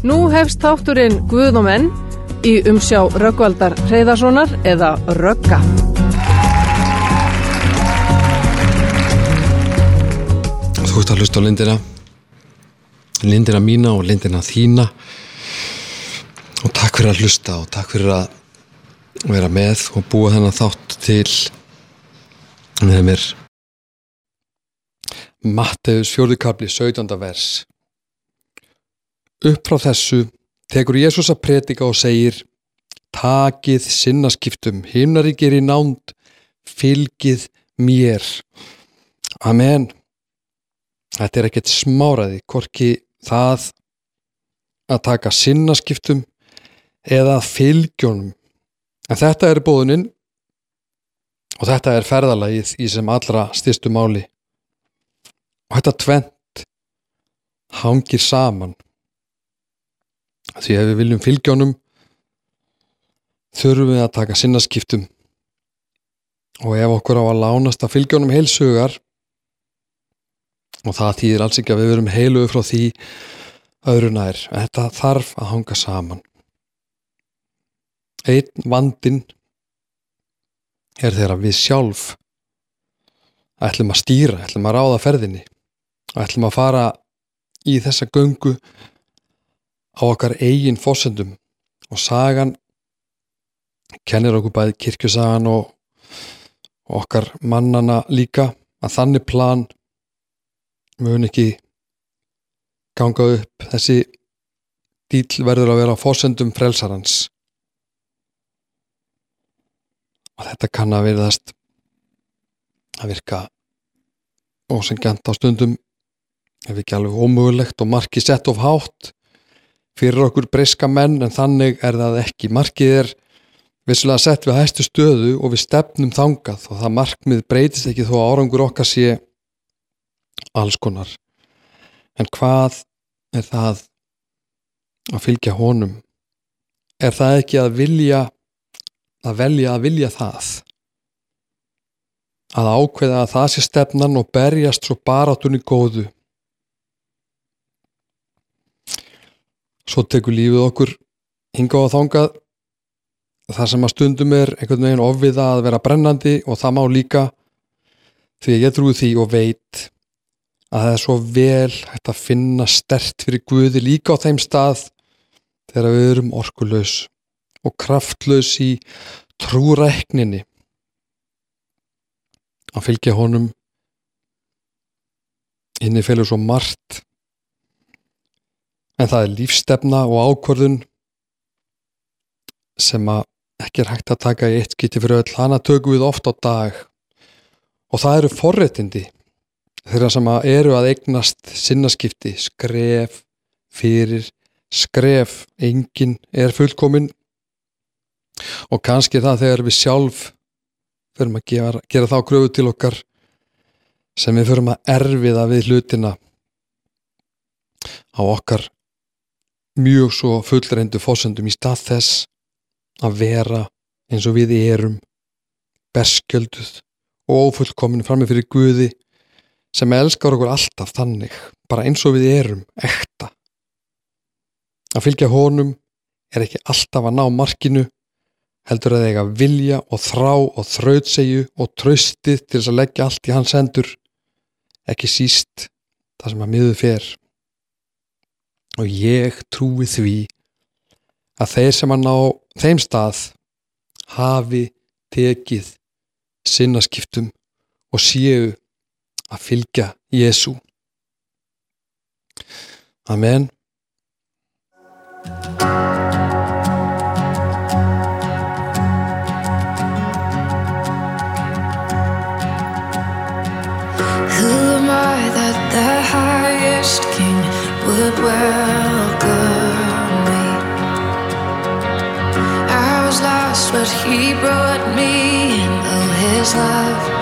Nú hefst þátturinn Guð og menn í umsjá Röggvaldar Hreyðarssonar eða Rögga. Þú ert að hlusta á lindina, lindina mína og lindina þína og takk fyrir að hlusta og takk fyrir að vera með og búa þennan þátt til með mér Matteus fjórðukabli 17. vers Upp frá þessu tekur Jésús að predika og segir Takið sinnaskiptum, himnaríkir í nánd, fylgið mér. Amen. Þetta er ekkert smáraði, hvorki það að taka sinnaskiptum eða fylgjónum. En þetta er bóðuninn og þetta er ferðalagið í sem allra styrstu máli. Og þetta tvent hangir saman. Því ef við viljum fylgjónum þurfum við að taka sinnaskiptum. Og ef okkur á að lánast að fylgjónum heilsugar og það þýðir alls ekki að við verum heiluðu frá því öðru nær þetta þarf að hanga saman. Einn vandin er þegar við sjálf ætlum að stýra, ætlum að ráða ferðinni ætlum að fara í þessa göngu á okkar eigin fósendum og sagan kennir okkur bæði kirkjusagan og okkar mannana líka að þannig plan mun ekki ganga upp. Þessi dýl verður að vera fósendum frelsarans. Og þetta kann að verðast að virka ósengjant á stundum ef ekki alveg ómögulegt og marki sett of hátt fyrir okkur breyska menn en þannig er það ekki. Markið er vissulega sett við hæstu stöðu og við stefnum þangað og það markmið breytist ekki þó að árangur okkar sé alls konar. En hvað er það að fylgja honum? Er það ekki að vilja að velja að vilja það? Að ákveða að það sé stefnan og berjast svo barátunni góðu svo tekur lífið okkur hinga á þangað. Þar sem að stundum er einhvern veginn ofviða að vera brennandi og það má líka því að ég trúi því og veit að það er svo vel hægt að finna stert fyrir Guði líka á þeim stað þegar við erum orkulös og kraftlaus í trúrækninni. Að fylgja honum inni félur svo margt en það er lífstefna og ákvörðun sem að ekki er hægt að taka í eitt skiti fyrir öll. Hana tökum við oft á dag. Og það eru forréttindi þeirra sem að eru að eignast sinnaskipti. Skref fyrir skref. Engin er fullkomin og kannski það þegar við sjálf fyrir að gera, gera þá gröfu til okkar sem við fyrir að erfiða við hlutina á okkar mjög svo fullreindu fósendum í stað þess að vera eins og við erum berskjölduð og ófullkomin frammi fyrir Guði sem elskar okkur alltaf þannig bara eins og við erum ekta. Að fylgja honum er ekki alltaf að ná markinu heldur að eiga vilja og þrá og þrautsegju og tröstið til þess að leggja allt í hans hendur ekki síst það sem að miður fer og ég trúi því að þeir sem að ná þeim stað hafi tekið sinnaskiptum og séu að fylgja Jésu Amen love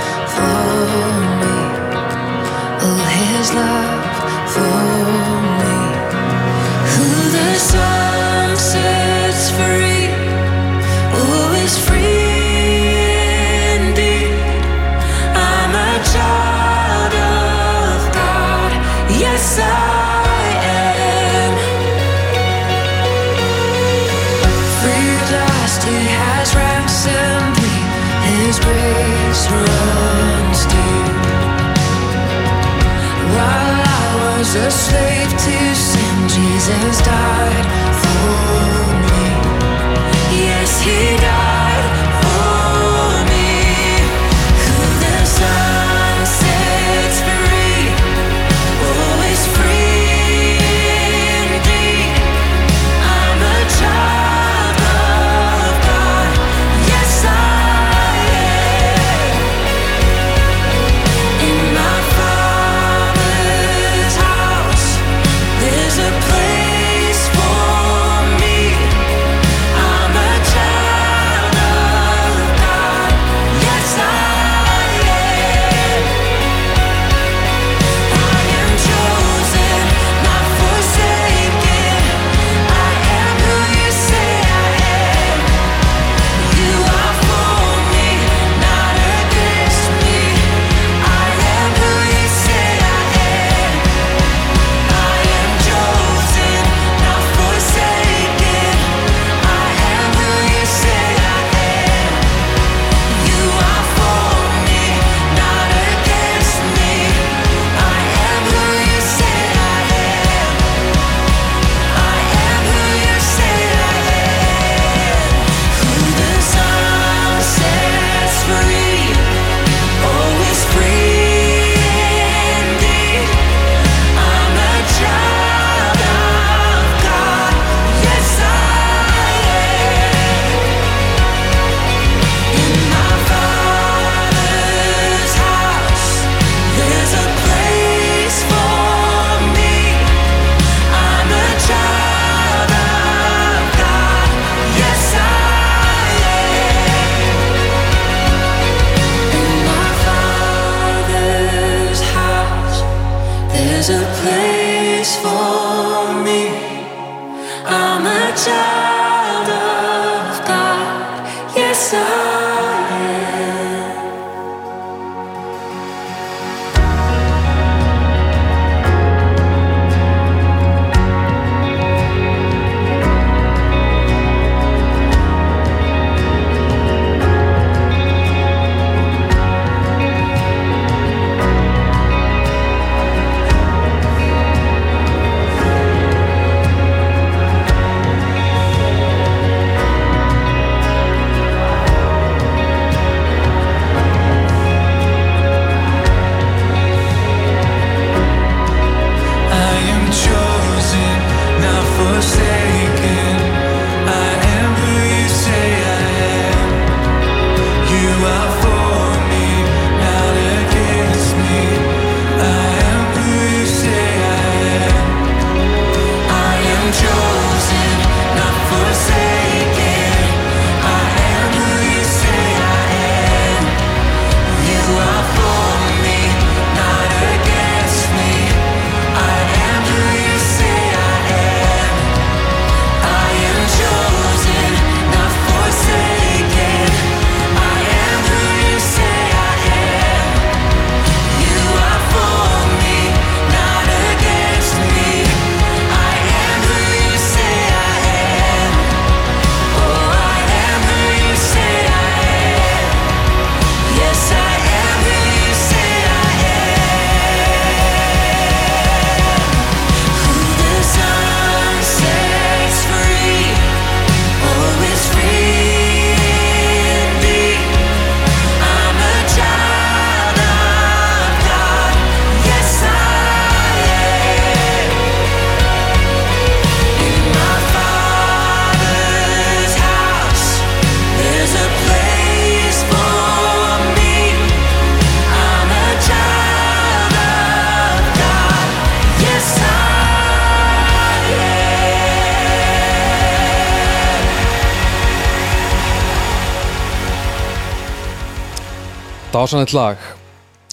dásanett lag.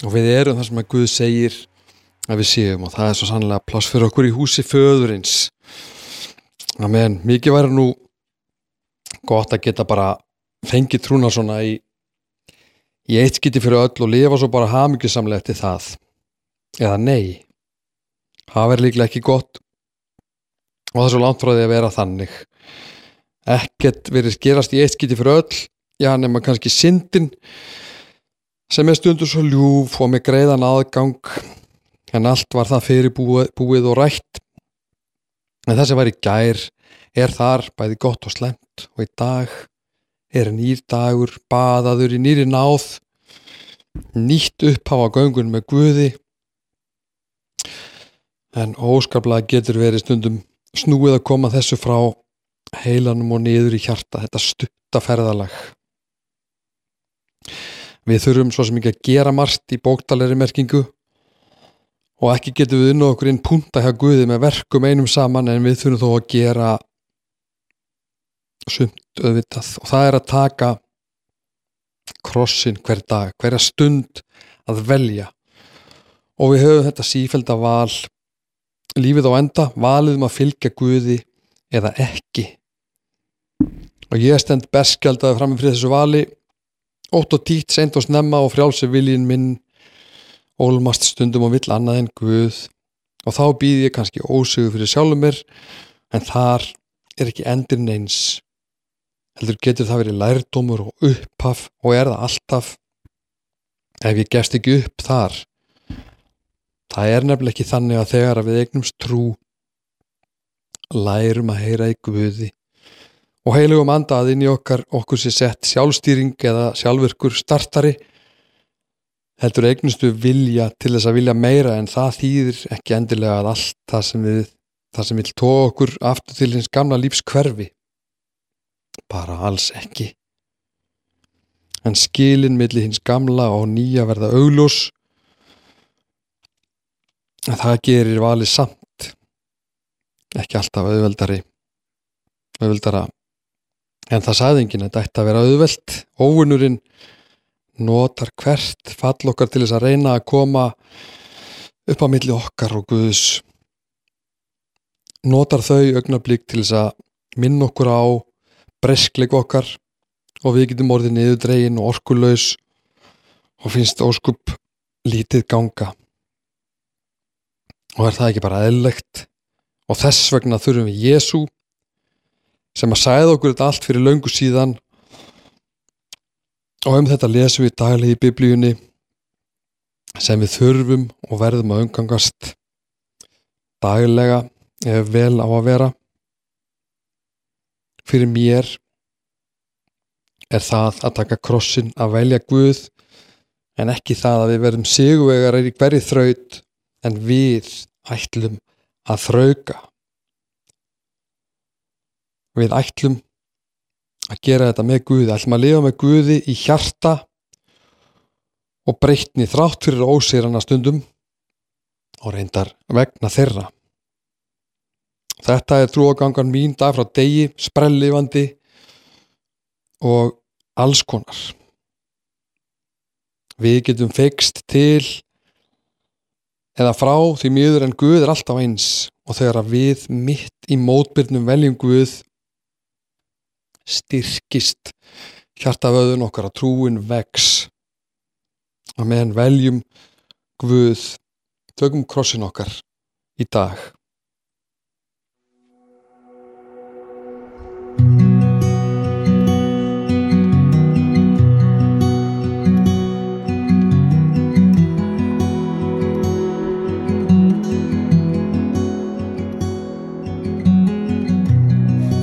Og við erum það sem að Guð segir að við séum og það er svo sannlega pláss fyrir okkur í húsi föðurins. Amen, mikið væri nú gott að geta bara fengið trúna svona í í eitt geti fyrir öll og lifa svo bara hafmyggisamlega eftir það. Eða nei það verður líklega ekki gott. Og það er svo langt frá því að vera þannig. Ekkert verður gerast í eitt geti fyrir öll já, nema kannski syndin sem er stundur svo ljúf og með greiðan aðgang en allt var það fyrir búið, og rætt. En þessi var í gær er þar bæði gott og slemt og í dag er nýr dagur baðaður í nýri náð nýtt upphafa göngun með guði. En óskaplega getur verið stundum snúið að koma þessu frá heilanum og niður í hjarta þetta stutta ferðalag við þurfum svo sem ekki að gera margt í bóktalegri merkingu. Og ekki getum við unna okkur inn punta hjá Guði með verkum einum saman en við þurfum þó að gera sumt auðvitað. Og það er að taka krossin hver dag, hverja stund að velja. Og við höfum þetta sífælda val lífið á enda, valið um að fylgja Guði eða ekki. Og ég stend bestgjaldaði fram með fyrir þessu vali ótt og títt, seint og snemma og frjálsi viljin minn ólmast stundum og vill annað en Guð. Og þá býð ég kannski ósögu fyrir sjálfur mér en þar er ekki endin eins. Heldur getur það verið lærdómur og upphaf og er það alltaf. Ef ég gefst ekki upp þar það er nefnilega ekki þannig að þegar að við eignumst trú lærum að heyra í Guði og heilugum andað inn í okkar okkur sér sett sjálfstýring eða sjálfurkur startari heldur eignustu vilja til þess að vilja meira en það þýðir ekki endilega að allt það sem við það sem vil tóa okkur aftur til hins gamla lífs hverfi. Bara alls ekki. En skilin milli hins gamla og nýja verða augljós. Það gerir valið samt ekki alltaf auðveldari auðveldara en það sagði enginn að þetta ætti að vera auðvelt. Óvinnurinn notar hvert fall okkar til þess að reyna að koma upp á milli okkar og Guðs. Notar þau augnablík til þess að minna okkur á breskleik okkar og við getum orðið niður dregin og orkuleus og finnst óskup lítið ganga. Og er það ekki bara eðlegt og þess vegna þurfum við Jésu sem að sæða okkur þetta allt fyrir löngu síðan. Og um þetta lesum við daglega í biblíunni sem við þurfum og verðum að umgangast daglega ef vel á að vera. Fyrir mér er það að taka krossin að velja Guð en ekki það að við verðum sigurvegar í hverju þraut en við ætlum að þrauka við ætlum að gera þetta með Guði. Ætlum að lifa með Guði í hjarta og breytni þrátt fyrir ósýrana stundum og reyndar vegna þeirra. Þetta er trúagangan mín dag frá degi, sprellifandi og alls konar. Við getum feikst til eða frá því miður en Guð er alltaf eins. Og þegar við mitt í mótbyrnum veljum Guð styrkist. Hjartavöðun okkar að trúin vex. Að meðan veljum Guð. Tökum krossin okkar í dag.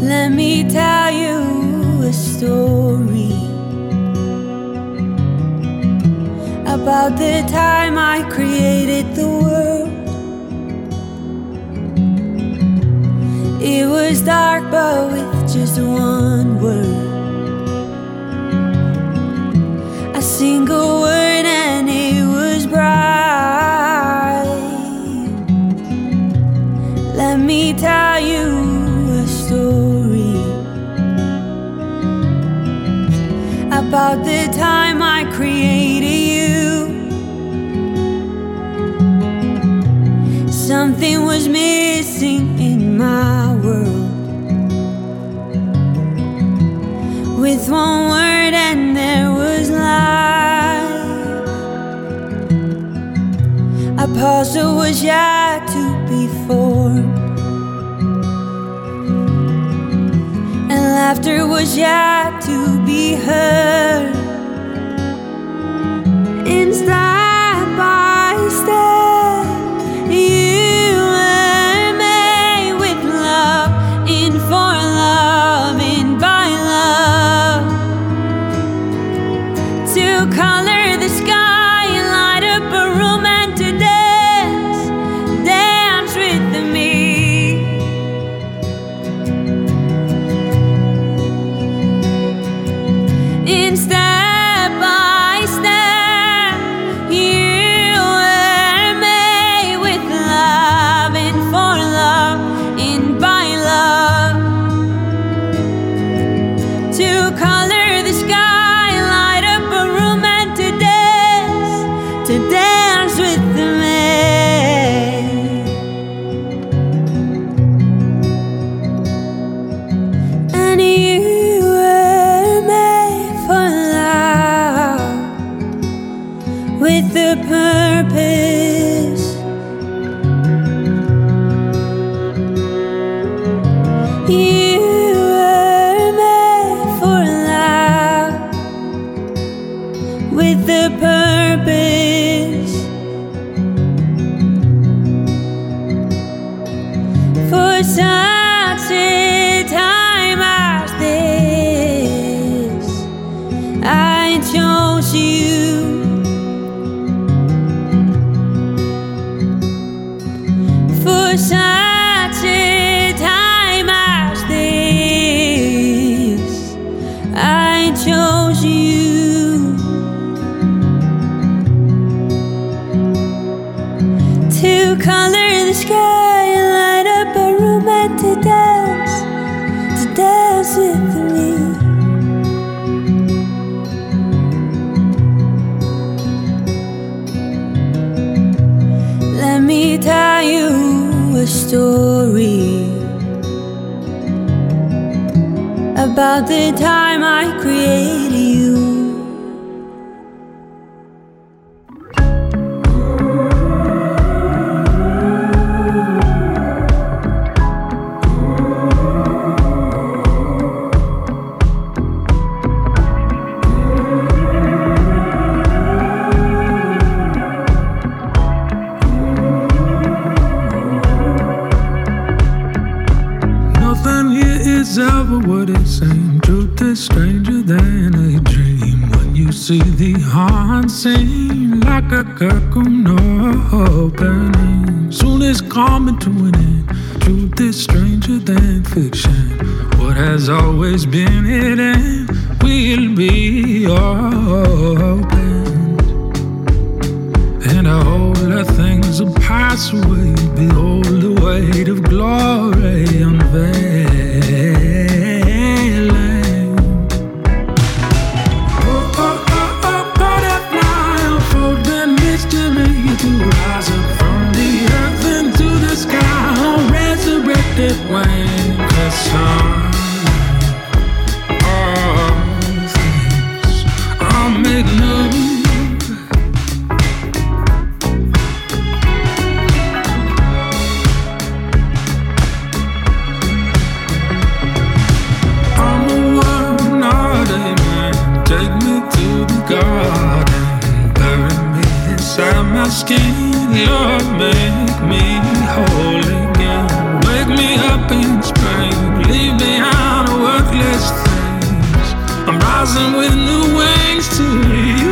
Let me tell you story about the time I created the world. It was dark, but with just one word. A single word, and it was bright. Let me tell you a story about the time I created you. Something was missing in my world. With one word, and there was life. A puzzle was yet to be formed. laughter was yet to be heard. And step by step. circle no opening. Soon it's coming to an end. Truth is stranger than fiction. What has always been hidden will be all. skin, Lord, make me whole again. Wake me up in spring, leave behind worthless things. I'm rising with new wings to leave.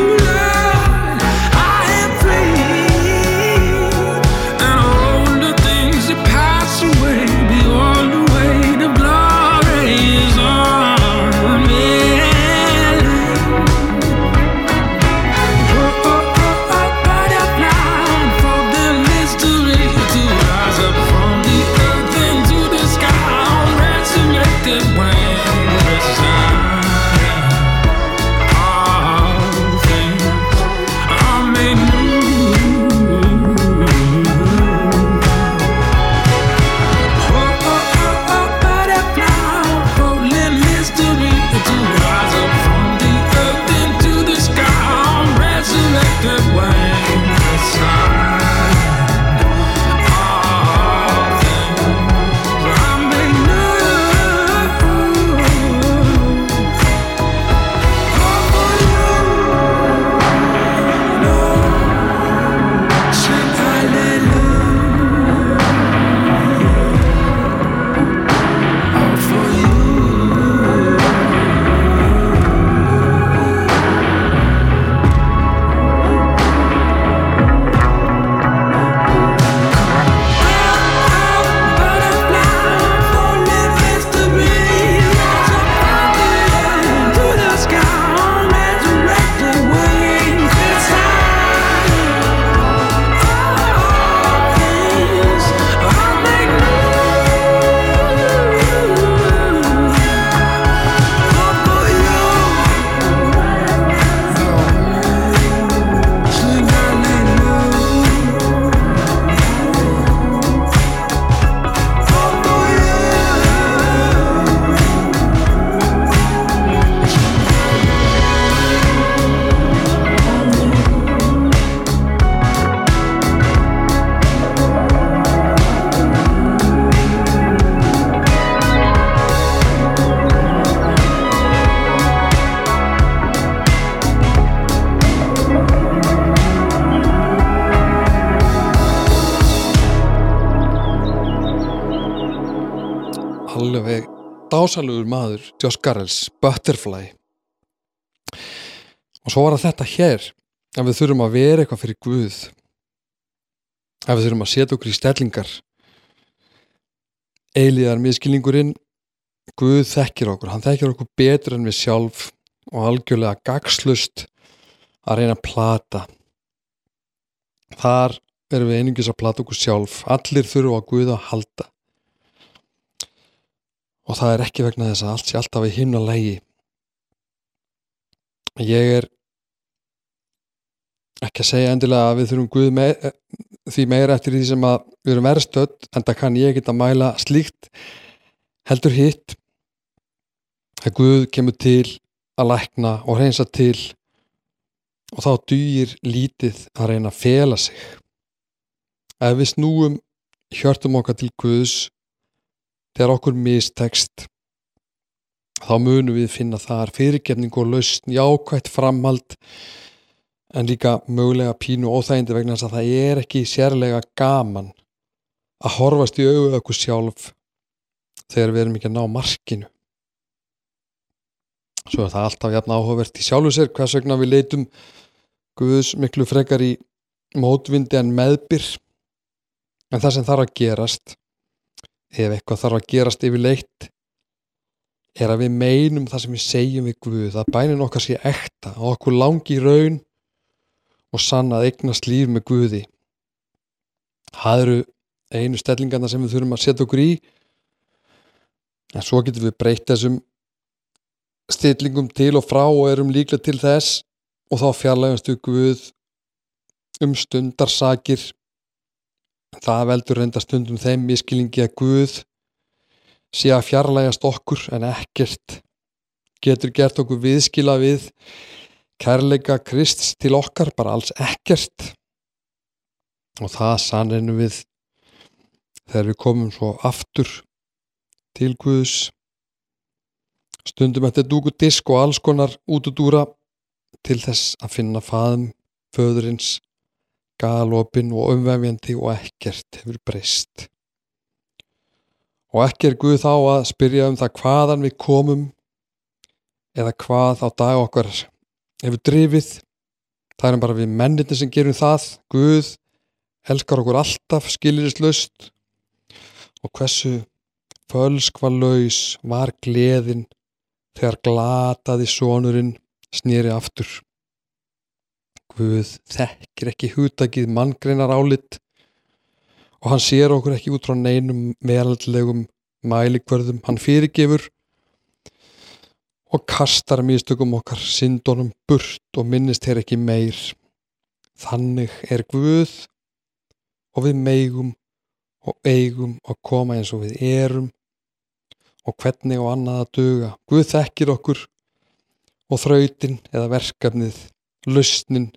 Alveg dásalugur maður Josh Garrels, Butterfly. Og svo var það þetta hér að við þurfum að vera eitthvað fyrir Guð. Að við þurfum að setja okkur í stellingar. Eiliðar miskilningurinn Guð þekkir okkur, hann þekkir okkur betur en við sjálf og algjörlega gagslust að reyna að plata. Þar erum við einungis að plata okkur sjálf. Allir þurfum að Guð að halda og það er ekki vegna þess að allt sé alltaf í himna lægi ég er ekki að segja endilega að við þurfum Guð me því meira eftir því sem að við erum verðstödd en það kann ég ekki að mæla slíkt heldur hitt. Að Guð kemur til að lækna og reynsa til og þá dýr lítið að reyna að fela sig. Ef við snúum hjörtum okkar til Guðs þegar okkur mistekst þá munum við finna þar fyrirgefning og lausn, jákvætt framhald en líka mögulega pínu óþægindi vegna þess að það er ekki sérlega gaman að horfast í auðu okkur sjálf þegar við erum ekki að ná markinu. Svo er það alltaf jafn áhugavert í sjálfu sér hvers vegna við leitum Guðs miklu frekar í mótvindi en meðbyr en það sem þarf að gerast ef eitthvað þarf að gerast yfir leitt er að við meinum það sem við segjum við Guð að bænin okkar sé ekta og okkur langi í raun og sanna að eignast líf með Guði. Það eru einu stellingarna sem við þurfum að setja okkur í. En svo getum við breytt þessum stillingum til og frá og erum líklega til þess. Og þá fjarlægast við Guð um stundarsakir það veldur reynda stundum þeim miskilingi að Guð sé að fjarlægast okkur en ekkert getur gert okkur viðskila við kærleika Krist til okkar, bara alls ekkert. Og það sannreinu við þegar við komum svo aftur til Guðs. Stundum eftir dúkudisk og alls konar útudúra til þess að finna faðum föðurins galopin og umvefjandi og ekkert hefur breyst. Og ekki er Guð þá að spyrja um það hvaðan við komum eða hvað á dag okkar hefur drifið. Það er bara við menninni sem gerum það. Guð elskar okkur alltaf skilirislaust og hversu fölskva laus var gleðin þegar glataði sonurinn snýri aftur Guð þekkir ekki hútakið manngreinar álit og hann sér okkur ekki út frá neinum meðaldlegum mælikvörðum, hann fyrirgefur og kastar místökum okkar syndunum burt og minnist hér ekki meir. Þannig er Guð og við meigum og eigum að koma eins og við erum og hvernig og annað að duga. Guð þekkir okkur og þrautin eða verkefnið lausnin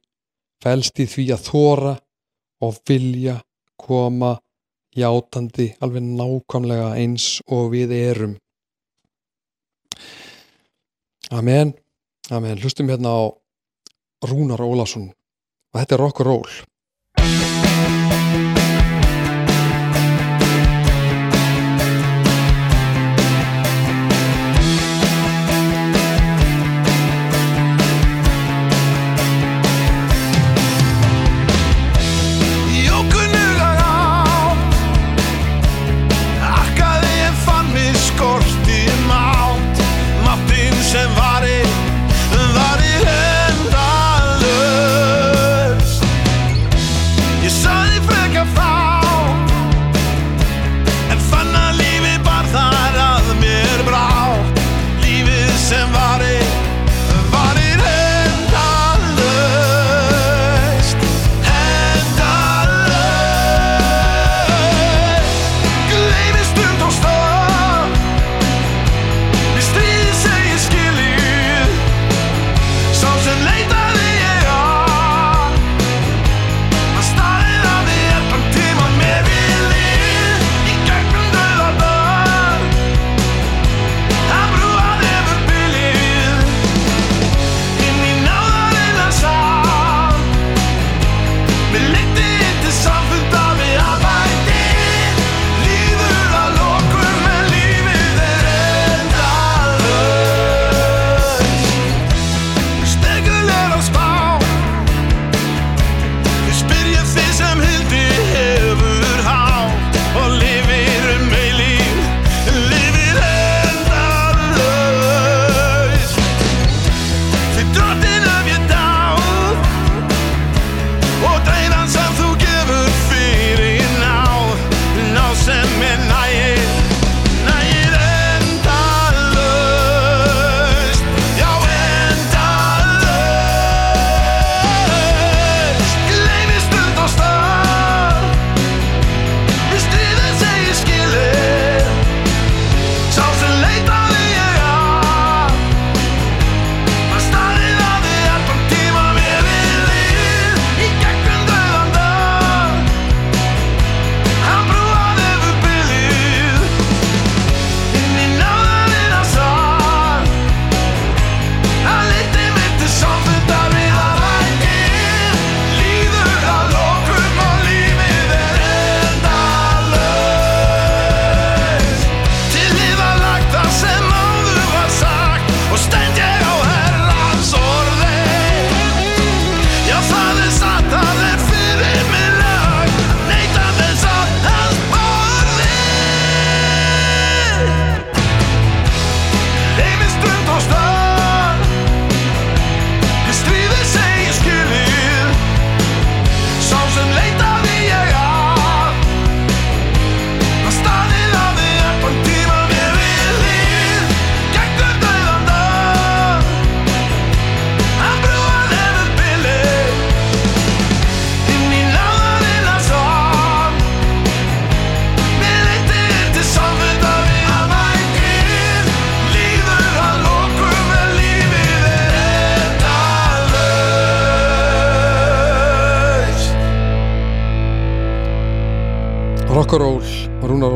fælst í því að þóra og vilja koma játandi alveg nákvæmlega eins og við erum. Amen. Amen, hlustum hérna á Rúnar Ólason og þetta er rock and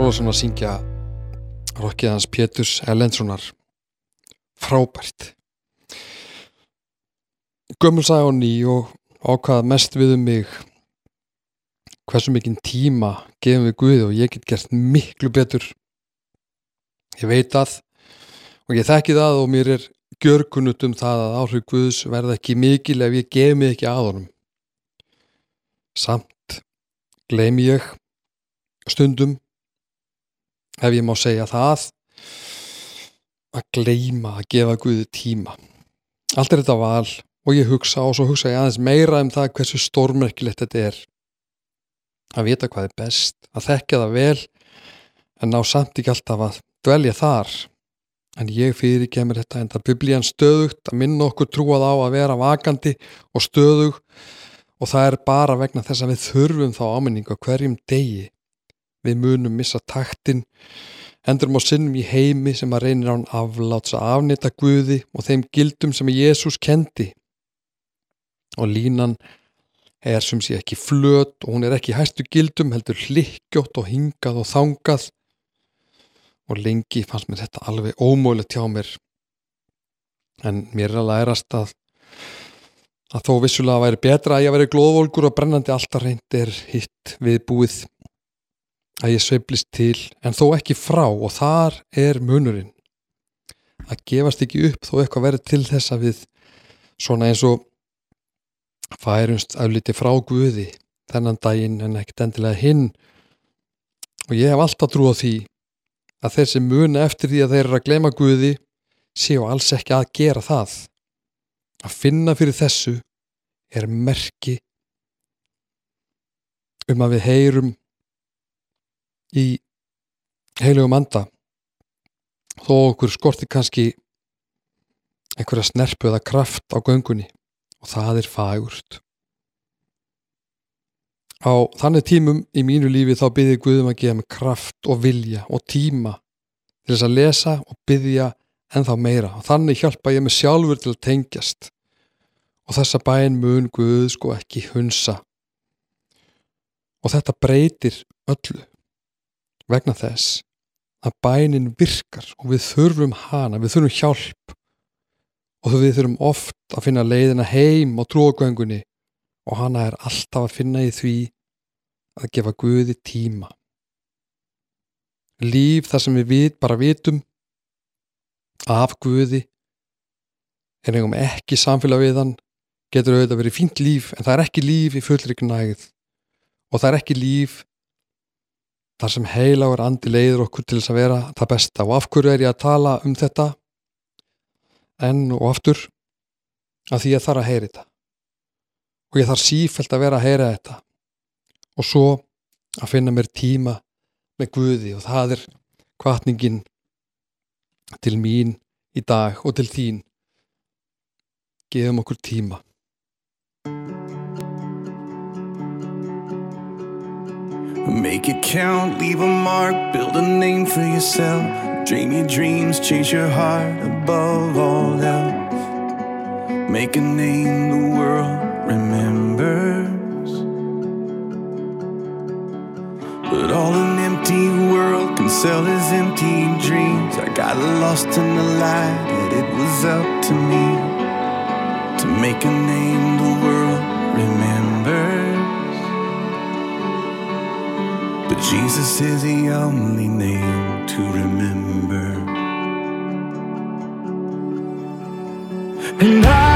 Ólafsson að syngja rockið hans Péturs Erlendssonar. Frábært. Gömul sagði á ný og ákvaða mest við um mig hversu mikinn tíma gefum við Guði og ég get gert miklu betur. Ég veit að og ég þekki það og mér er gjörkunnut um það að áhrif Guðs verða ekki mikil ef ég gef mig ekki að honum. Samt gleymi ég stundum ef ég má segja það að gleyma að gefa Guði tíma. Allt er þetta val og ég hugsa og svo hugsa ég aðeins meira um það hversu stórmerkilegt þetta er að vita hvað er best að þekka það vel en ná samt ekki alltaf að dvelja þar. En ég fyrir kemur þetta en það biblían stöðugt að minna okkur trúað á að vera vakandi og stöðug og það er bara vegna þess að við þurfum þá áminningu hverjum degi við munum missa taktin endurum á sinnum í heimi sem að reynir án afláts að afnita Guði og þeim gildum sem Jésús kendi. Og línan er sem sé ekki flöt og hún er ekki hæstu gildum heldur hlikkjótt og hingað og þangað. Og lengi fannst mér þetta alveg ómögulegt hjá mér. En mér er að lærast að að þó vissulega væri betra að ég væri glóðvolgur og brennandi alltaf reynd er hitt við búið að ég sveiblist til en þó ekki frá og þar er munurinn. Að gefast ekki upp þó eitthvað verið til þess að við svona eins og færumst afliti frá Guði þennan daginn en ekkert endilega hinn. Og ég hef alltaf trú á því að þeir sem muna eftir því að þeir eru að glema Guði séu alls ekki að gera það. Að finna fyrir þessu er merki um að við heyrum í heilugum anda. Þó okkur skorti kannski einhverja snerpu eða kraft á göngunni og það er fagurt. Á þannig tímum í mínu lífi þá byrði Guðum að gefa mig kraft og vilja og tíma til þess að lesa og byggja en þá meira. Og þannig hjálpa ég mig sjálfur til að tengjast. Og þessa bæn mun Guð sko ekki hunsa. Og þetta breytir öllu vegna þess að bænin virkar og við þurfum hana, við þurfum hjálp og við þurfum oft að finna leiðina heim á trúagöngunni og hana er alltaf að finna í því að gefa Guði tíma. Líf þar sem við vit, bara vitum af Guði en eigum ekki samfélag við hann getur auðvitað verið fínt líf en það er ekki líf í fullri gnægð og það er ekki líf þar sem heilagur andi leiður okkur til þess að vera það besta. Og af hverju er ég að tala um þetta enn og aftur? Að því ég þarf að heyra þetta. Og ég þarf sífælt að vera að heyra þetta. Og svo að finna mér tíma með Guði. Og það er kvartningin til mín í dag og til þín. Gefum okkur tíma Make it count, leave a mark, build a name for yourself. Dream your dreams, chase your heart above all else. Make a name the world remembers. But all an empty world can sell is empty dreams. I got lost in the light, that it was up to me to make a name the world remembers. But Jesus is the only name to remember. And I,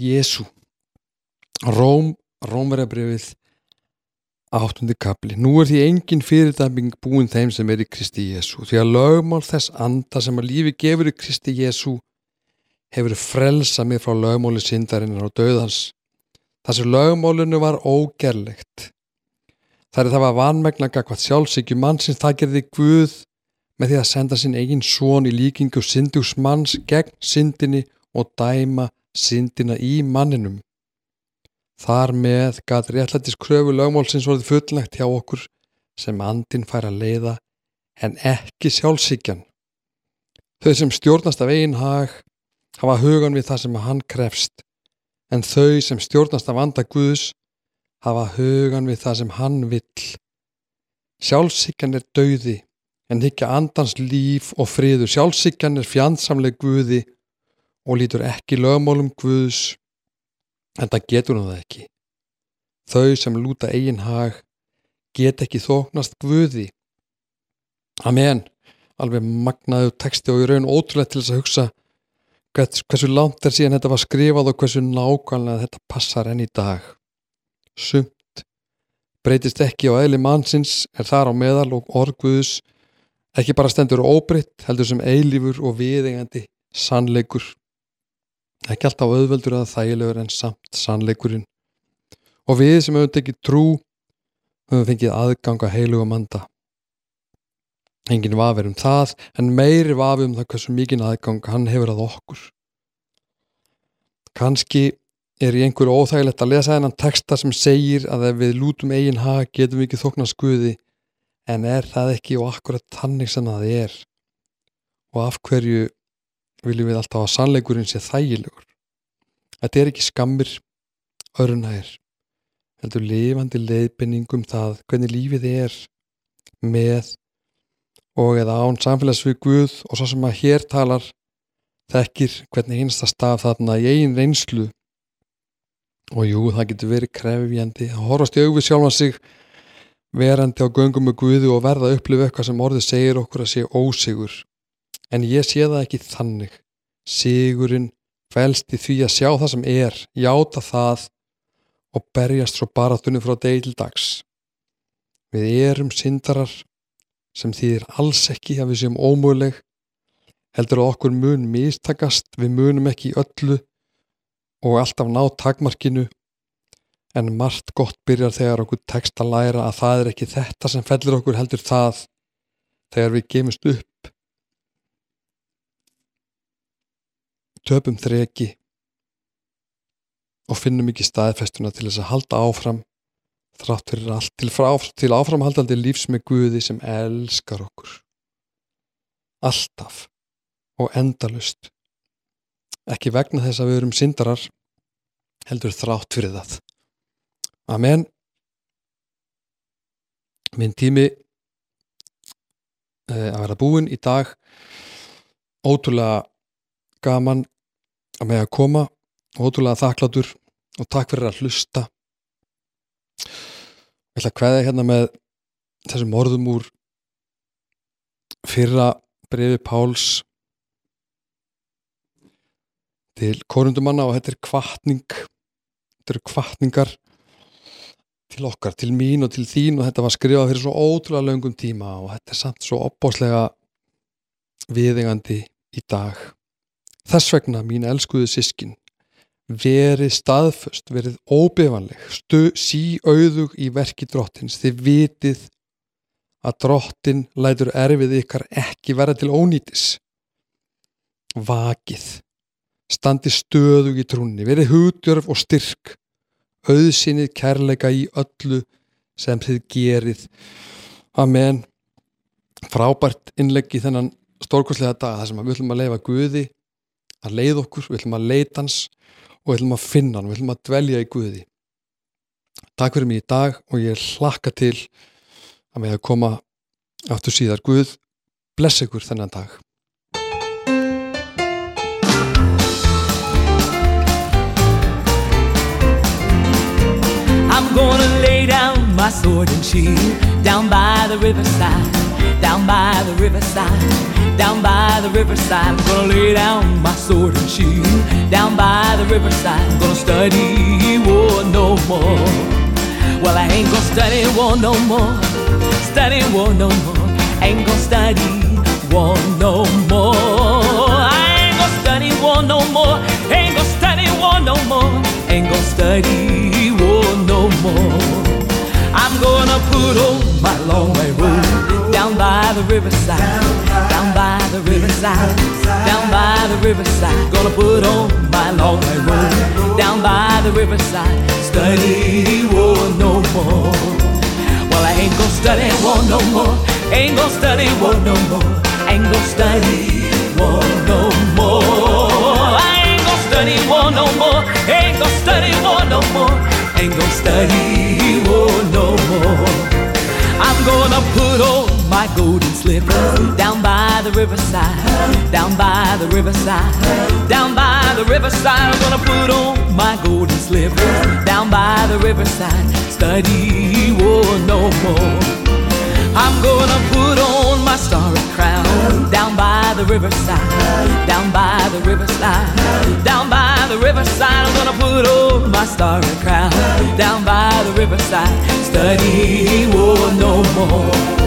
Jésu Róm, Rómverjabrifið áttundi kapli Nú er því engin fyrirdæming búin þeim sem er í Kristi Jésu því að lögmál þess anda sem að lífi gefur í Kristi Jésu hefur frelsað mig frá lögmáli syndarinnar og döðans sem lögmálinu var ógerlegt. Þar er það var vanmegna gagvað sjálfsykju mannsins það gerði Guð með því að senda sinn eigin son í líkingu syndugs manns gegn syndinni og dæma syndina í manninum. Þar með gat réttlættis kröfu lögmálsins orðið fullnægt hjá okkur sem andin fær að leiða en ekki sjálfsíkjan. Þau sem stjórnast af eigin hag hafa hugan við það sem hann krefst en þau sem stjórnast af anda Guðs hafa hugan við það sem hann vill. Sjálfsíkjan er dauði en higgja andans líf og friður. Sjálfsíkjan er fjandsamleg Guði og lítur ekki lögmálum Guðs en það getur hún það ekki. Þau sem lúta eigin hag get ekki þóknast Guði. Amen. Alveg magnaðu texti og í raun ótrúlega til þess að hugsa hvers, hversu langt er síðan þetta var skrifað og hversu nákvæmlega þetta passar enn í dag. Sumt breytist ekki á eðli mannsins er þar á meðal og orguðus ekki bara stendur óbreytt heldur sem eilífur og viðengandi sannleikur ekki alltaf auðveldur að þægilegur en samt sannleikurinn. Og við sem höfum tekið trú höfum fengið aðganga heilugum anda engin vafir um það en meiri vafi um það hversu mikinn aðgang hann hefur að okkur. Kannski er í einhverju óþægilegt að lesa þennan texta sem segir að ef við lútum eigin hag getum við ekki þóknast Guði en er það ekki og akkurat tannig sem það er? Og af hverju viljum við alltaf að sannleikurinn sé þægilegur. Þetta er ekki skammir örnægir, heldur lifandi leiðbenningum það hvernig lífið er með og eða án samfélags við Guð og svo sem að hér talar þekkir hvernig einsta staf þarna í eigin reynslu og jú, það getur verið krefjandi að horfast í augvið sjálfan sig verandi á göngum með Guði og verða að upplifa eitthvað sem orðið segir okkur að sé ósigur En ég sé það ekki þannig. Sigurinn fælst í því að sjá það sem er, játa það og berjast svo baratunni frá degi til dags. Við erum syndarar sem þýðir alls ekki að við séum ómöguleg, heldur að okkur mun mistakast, við munum ekki öllu og alltaf ná takmarkinu, en margt gott byrjar þegar okkur tekst að læra að það er ekki þetta sem fellir okkur heldur það þegar við gemust upp töpum þreki og finnum ekki staðfestuna til þess að halda áfram þrátt fyrir allt til, frá, til áframhaldandi lífs með Guði sem elskar okkur. Alltaf og endalust ekki vegna þess að við erum syndarar heldur þrátt fyrir það. Amen. Minn tími eh, að vera búinn í dag. Ótrúlega gaman að með að koma ótrúlega þakklátur og takk fyrir að hlusta. Ég ætla að kveða hérna með þessum orðum úr fyrra brefi Páls til korundumanna og þetta er kvartning þetta eru kvartningar til okkar, til mín og til þín og þetta var skrifað fyrir svo ótrúlega löngum tíma og þetta er samt svo opbáslega viðengandi í dag Þess vegna, mín elskuðu sískin, verið staðföst, verið óbefanleg, stu, sí auðug í verki drottins. Þið vitið að drottin lætur erfið ykkar ekki vera til ónýtis. vakið standi stöðug í trúnni verið hugdjörf og styrk auðsinnið kærleika í öllu sem þið gerið Amen frábært innlegg í þennan stórkostlega dag þar sem við ætlum að leifa Guði að leið okkur, við ætlum að leita hans og við ætlum að finna hann, við ætlum að dvelja í Guði. Takk fyrir mig í dag og ég hlakka til að með að koma aftur síðar. Guð bless ykkur þennan dag. I'm gonna lay down my sword and shield down by the riverside, down by the riverside, down by the riverside. I'm gonna lay down my sword and shield down by the riverside. I'm gonna study war no more. Well, I ain't gonna study war no more, study war no more. Ain't gonna study war no more. I ain't gonna study war no more. Ain't gonna study war no more. Ain't gonna study war no more. I'm gonna put on my long white robe down by the riverside, down by the riverside, down by the riverside. Gonna put on my long white robe down by the riverside. Study war no more. Well, I ain't gonna study war no more. Ain't gonna study war no more. Ain't gonna study war no more. I ain't gonna study war no more. Ain't gonna study war no more. Ain't gonna study war my golden slippers down by the riverside, down by the riverside, down by the riverside. I'm gonna put on my golden slippers down by the riverside. Study war no more. I'm gonna put on my starry crown down by the riverside, down by the riverside, down by the riverside. I'm gonna put on my starry crown down by the riverside. Study war no more.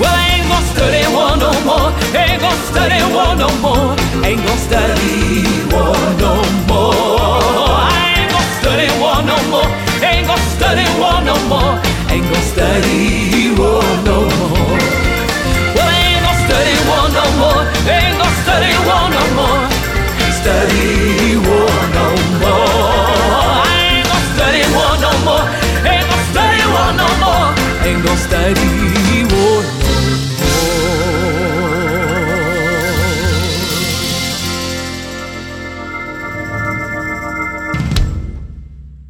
Well, I ain't gonna study war no more. Ain't gonna study war no more. Ain't gonna study war no more. I ain't gonna study war no more. Ain't gonna study war no more. Ain't gonna study war no more. Well, I ain't gonna study war no more. Ain't gonna study war no more. Study war no more. I ain't gonna study war no more. Ain't gonna study war no more. Ain't gonna study